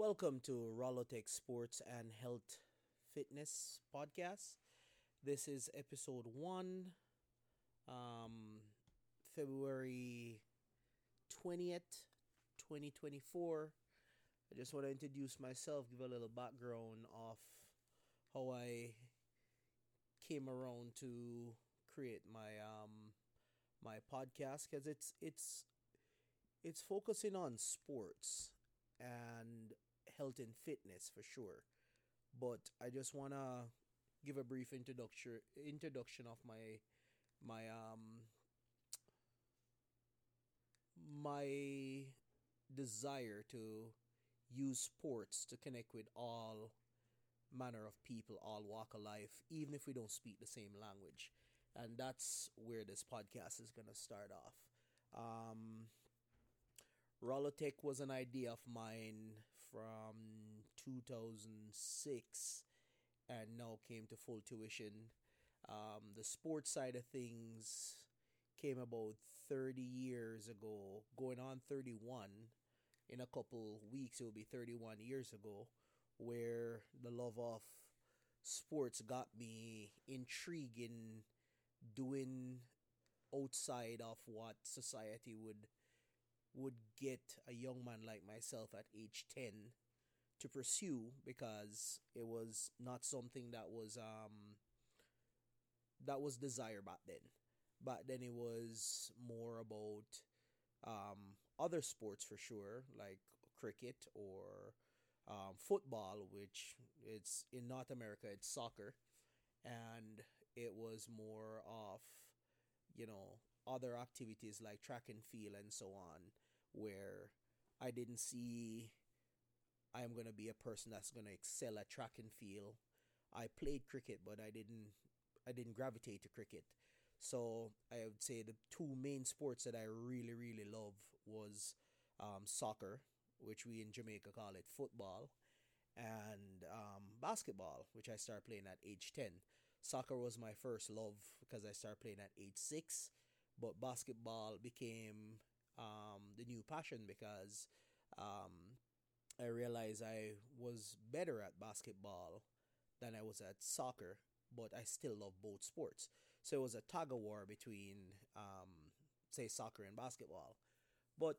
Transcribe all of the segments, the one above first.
Welcome to Rolotech Sports and Health Fitness Podcast. This is episode one, um, February 20th, 2024. I just want to introduce myself, give a little background of how I came around to create my um my podcast because it's it's it's focusing on sports and health and fitness for sure. But I just wanna give a brief introduction introduction of my my um my desire to use sports to connect with all manner of people, all walk of life, even if we don't speak the same language. And that's where this podcast is gonna start off. Um, Rolotech was an idea of mine from 2006 and now came to full tuition. Um, the sports side of things came about 30 years ago, going on 31. In a couple weeks, it will be 31 years ago, where the love of sports got me intrigued in doing outside of what society would would get a young man like myself at age 10 to pursue because it was not something that was um that was desired back then. But then it was more about um other sports for sure like cricket or um, football which it's in north america it's soccer. And it was more of you know other activities like track and field and so on, where I didn't see I am going to be a person that's going to excel at track and field. I played cricket, but I didn't I didn't gravitate to cricket. So I would say the two main sports that I really really love was um, soccer, which we in Jamaica call it football, and um, basketball, which I started playing at age ten. Soccer was my first love because I started playing at age six but basketball became um, the new passion because um, I realized I was better at basketball than I was at soccer, but I still love both sports. So it was a tug of war between, um, say, soccer and basketball. But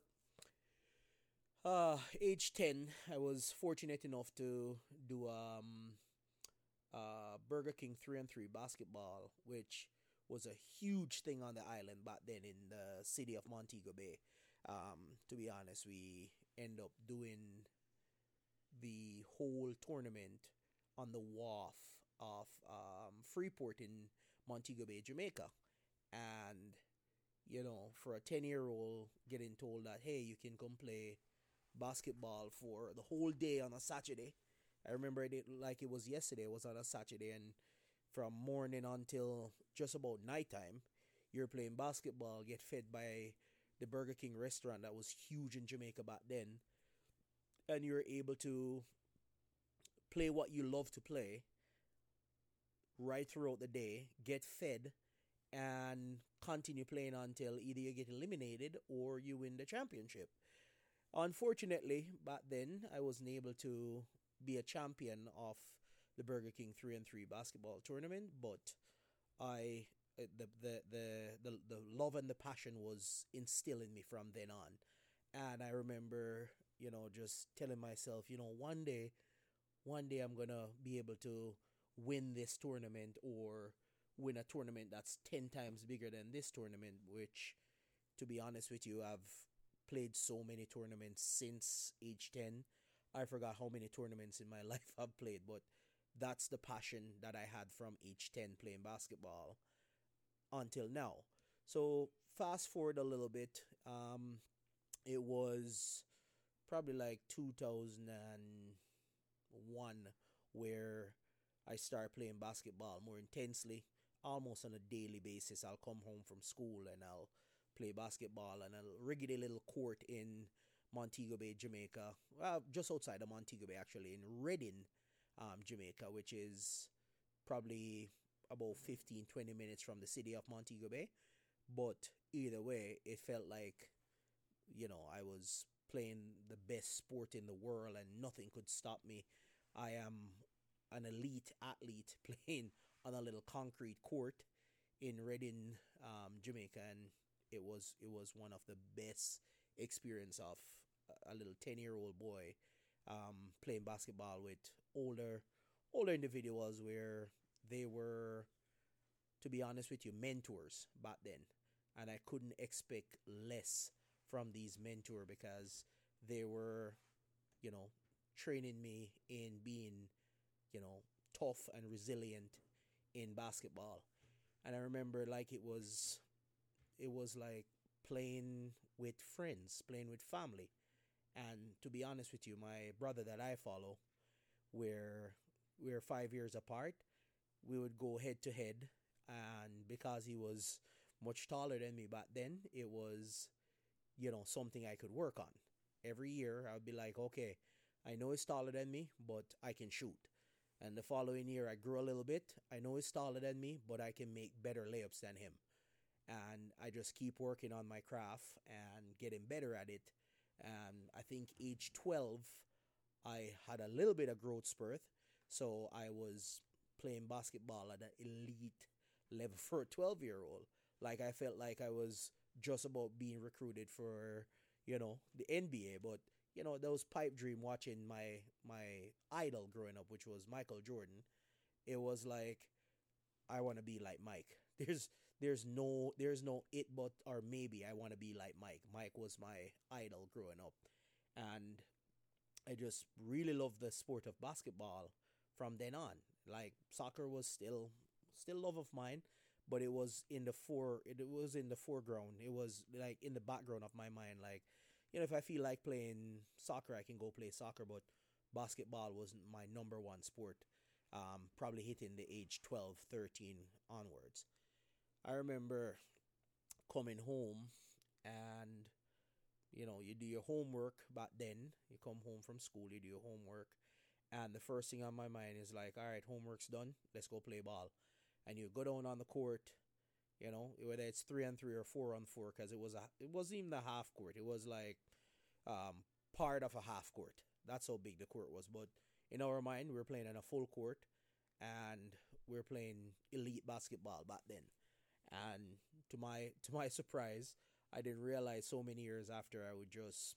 uh, age 10, I was fortunate enough to do um, uh, Burger King 3 and 3 basketball, which was a huge thing on the island back then in the city of Montego Bay. Um, to be honest, we end up doing the whole tournament on the wharf of um, Freeport in Montego Bay, Jamaica. And, you know, for a 10 year old getting told that, hey, you can come play basketball for the whole day on a Saturday. I remember it like it was yesterday, it was on a Saturday, and from morning until just about nighttime. You're playing basketball, get fed by the Burger King restaurant that was huge in Jamaica back then, and you're able to play what you love to play right throughout the day, get fed, and continue playing until either you get eliminated or you win the championship. Unfortunately, back then I wasn't able to be a champion of the Burger King three and three basketball tournament, but I Uh, the the the the, the love and the passion was instilled in me from then on, and I remember you know just telling myself you know one day, one day I'm gonna be able to win this tournament or win a tournament that's ten times bigger than this tournament, which to be honest with you, I've played so many tournaments since age ten. I forgot how many tournaments in my life I've played, but that's the passion that I had from age 10 playing basketball until now. So fast forward a little bit, um, it was probably like 2001 where I started playing basketball more intensely, almost on a daily basis. I'll come home from school and I'll play basketball and I'll rig a little court in Montego Bay, Jamaica. Well, just outside of Montego Bay, actually, in Reading, um, Jamaica, which is probably about 15 20 minutes from the city of Montego Bay. But either way, it felt like, you know, I was playing the best sport in the world and nothing could stop me. I am an elite athlete playing on a little concrete court in Reading, um, Jamaica, and it was it was one of the best experience of a little ten year old boy um, playing basketball with older older individuals where they were, to be honest with you, mentors back then, and I couldn't expect less from these mentors because they were, you know, training me in being, you know, tough and resilient in basketball. And I remember like it was it was like playing with friends, playing with family. And to be honest with you, my brother that I follow, we're we're five years apart. We would go head to head, and because he was much taller than me back then, it was, you know, something I could work on. Every year, I would be like, okay, I know he's taller than me, but I can shoot. And the following year, I grew a little bit. I know he's taller than me, but I can make better layups than him. And I just keep working on my craft and getting better at it. And I think age 12, I had a little bit of growth spurt. So I was playing basketball at an elite level for a 12 year old. Like I felt like I was just about being recruited for, you know, the NBA. But you know, those pipe dream watching my my idol growing up, which was Michael Jordan. It was like I want to be like Mike. There's there's no there's no it but or maybe I want to be like Mike. Mike was my idol growing up, and I just really loved the sport of basketball from then on. Like soccer was still still love of mine, but it was in the fore it was in the foreground. It was like in the background of my mind. Like you know, if I feel like playing soccer, I can go play soccer, but basketball wasn't my number one sport. Um, probably hitting the age 12, 13 onwards. I remember coming home and you know, you do your homework back then. You come home from school, you do your homework, and the first thing on my mind is like, all right, homework's done, let's go play ball. And you go down on the court, you know, whether it's three on three or four on four, because it was a, it wasn't even a half court. It was like, um, part of a half court. That's how big the court was. But in our mind, we were playing on a full court, and we are playing elite basketball back then. And to my to my surprise, I didn't realize so many years after I would just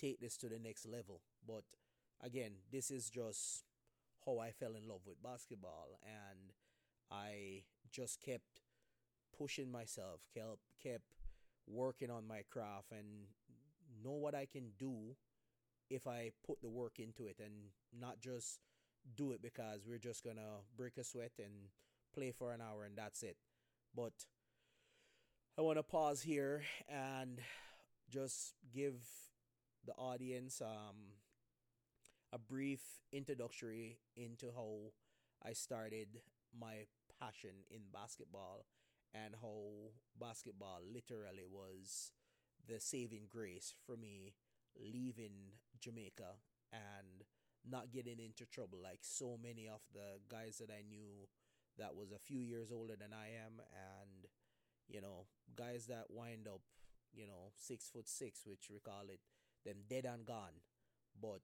take this to the next level. But again, this is just how I fell in love with basketball, and I just kept pushing myself, kept kept working on my craft and know what I can do if I put the work into it and not just do it because we're just gonna break a sweat and play for an hour and that's it. But I want to pause here and just give the audience um, a brief introductory into how I started my passion in basketball and how basketball literally was the saving grace for me leaving Jamaica and not getting into trouble like so many of the guys that I knew that was a few years older than I am and you know guys that wind up you know six foot six which we call it them dead and gone. But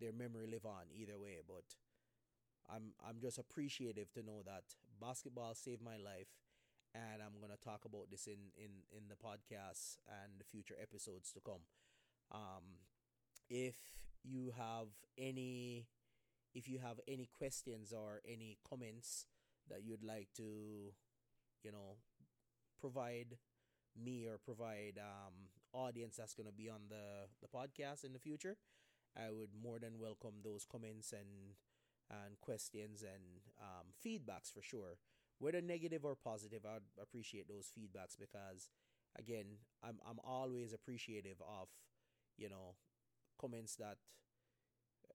their memory live on either way but I'm I'm just appreciative to know that basketball saved my life and I'm gonna talk about this in in in the podcast and the future episodes to come. Um, if you have any, if you have any questions or any comments that you'd like to, you know, provide me or provide um audience that's gonna be on the the podcast in the future, I would more than welcome those comments and and questions and um, feedbacks for sure whether negative or positive, I'd appreciate those feedbacks because again, I'm I'm always appreciative of, you know, comments that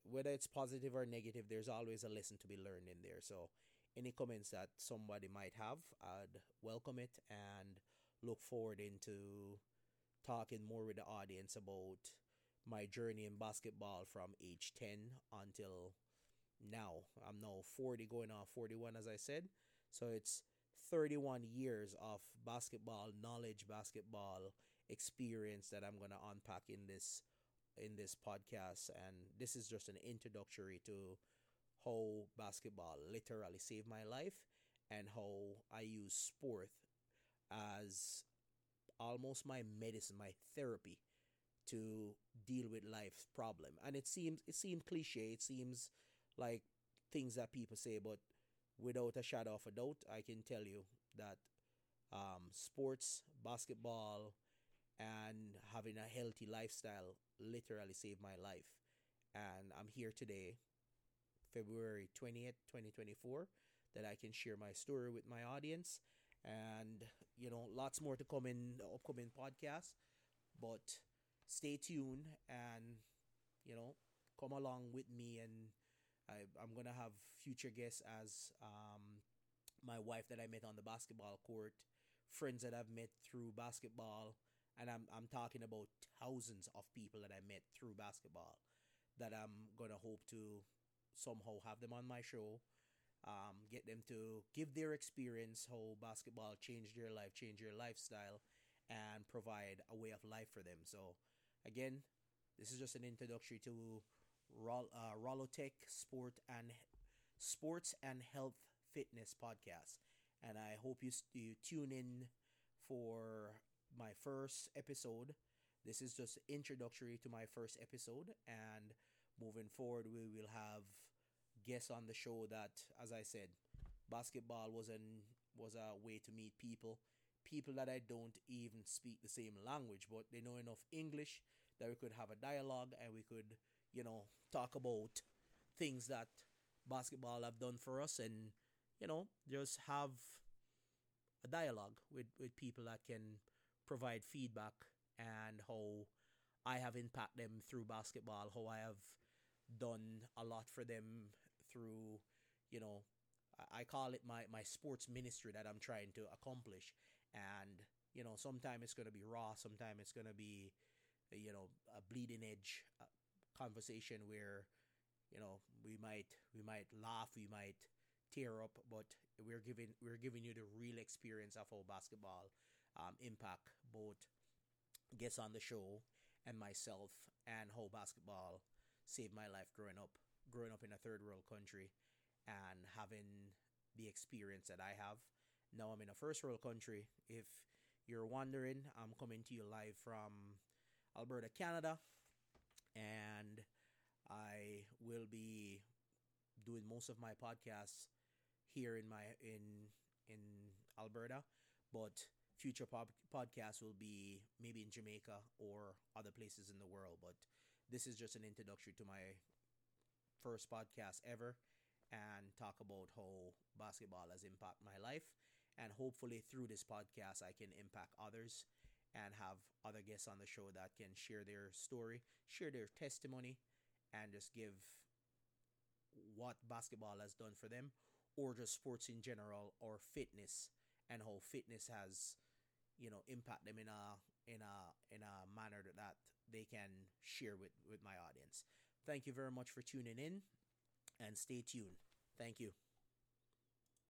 whether it's positive or negative, there's always a lesson to be learned in there. So any comments that somebody might have, I'd welcome it and look forward into talking more with the audience about my journey in basketball from age 10 until now. I'm now 40 going on 41 as I said. So it's 31 years of basketball knowledge, basketball experience that I'm going to unpack in this in this podcast, and this is just an introductory to how basketball literally saved my life and how I use sport as almost my medicine, my therapy to deal with life's problem. And it seems it seems cliche, it seems like things that people say, but without a shadow of a doubt, I can tell you that um, sports, basketball, and having a healthy lifestyle literally saved my life. And I'm here today, February 20th, 2024, that I can share my story with my audience. And, you know, lots more to come in the upcoming podcast. But stay tuned and, you know, come along with me. And I, I'm to have future guests as um, my wife that I met on the basketball court, friends that I've met through basketball and I'm I'm talking about thousands of people that I met through basketball that I'm gonna hope to somehow have them on my show, um, get them to give their experience how basketball changed their life, changed their lifestyle, and provide a way of life for them. So, again, this is just an introductory to uh, Rolotech Sport and Sports and Health Fitness podcast, and I hope you, you tune in for my first episode. This is just introductory to my first episode, and moving forward, we will have guests on the show that, as I said, basketball was an was a way to meet people, people that I don't even speak the same language, but they know enough English that we could have a dialogue and we could, you know, talk about things that basketball have done for us, and you know, just have a dialogue with with people that can provide feedback and how I have impacted them through basketball, how I have done a lot for them through, you know, I call it my, my sports ministry that I'm trying to accomplish. And, you know, sometimes it's going to be raw, sometimes it's going to be, you know, a bleeding edge uh, conversation where, you know, we might we might laugh, we might tear up, but we're giving we're giving you the real experience of how basketball um, impact both guests on the show and myself and how basketball saved my life growing up growing up in a third world country and having the experience that I have. Now I'm in a first world country. If you're wondering I'm coming to you live from Alberta Canada and I will be doing most of my podcasts here in my in in Alberta but future pod- podcasts will be maybe in Jamaica or other places in the world. But this is just an introduction to my first podcast ever and talk about how basketball has impacted my life. And hopefully, through this podcast, I can impact others and have other guests on the show that can share their story, share their testimony, and just give what basketball has done for them, or just sports in general, or fitness, and how fitness has you know impact them in a in a in a manner that, they can share with with my audience. Thank you very much for tuning in and stay tuned. Thank you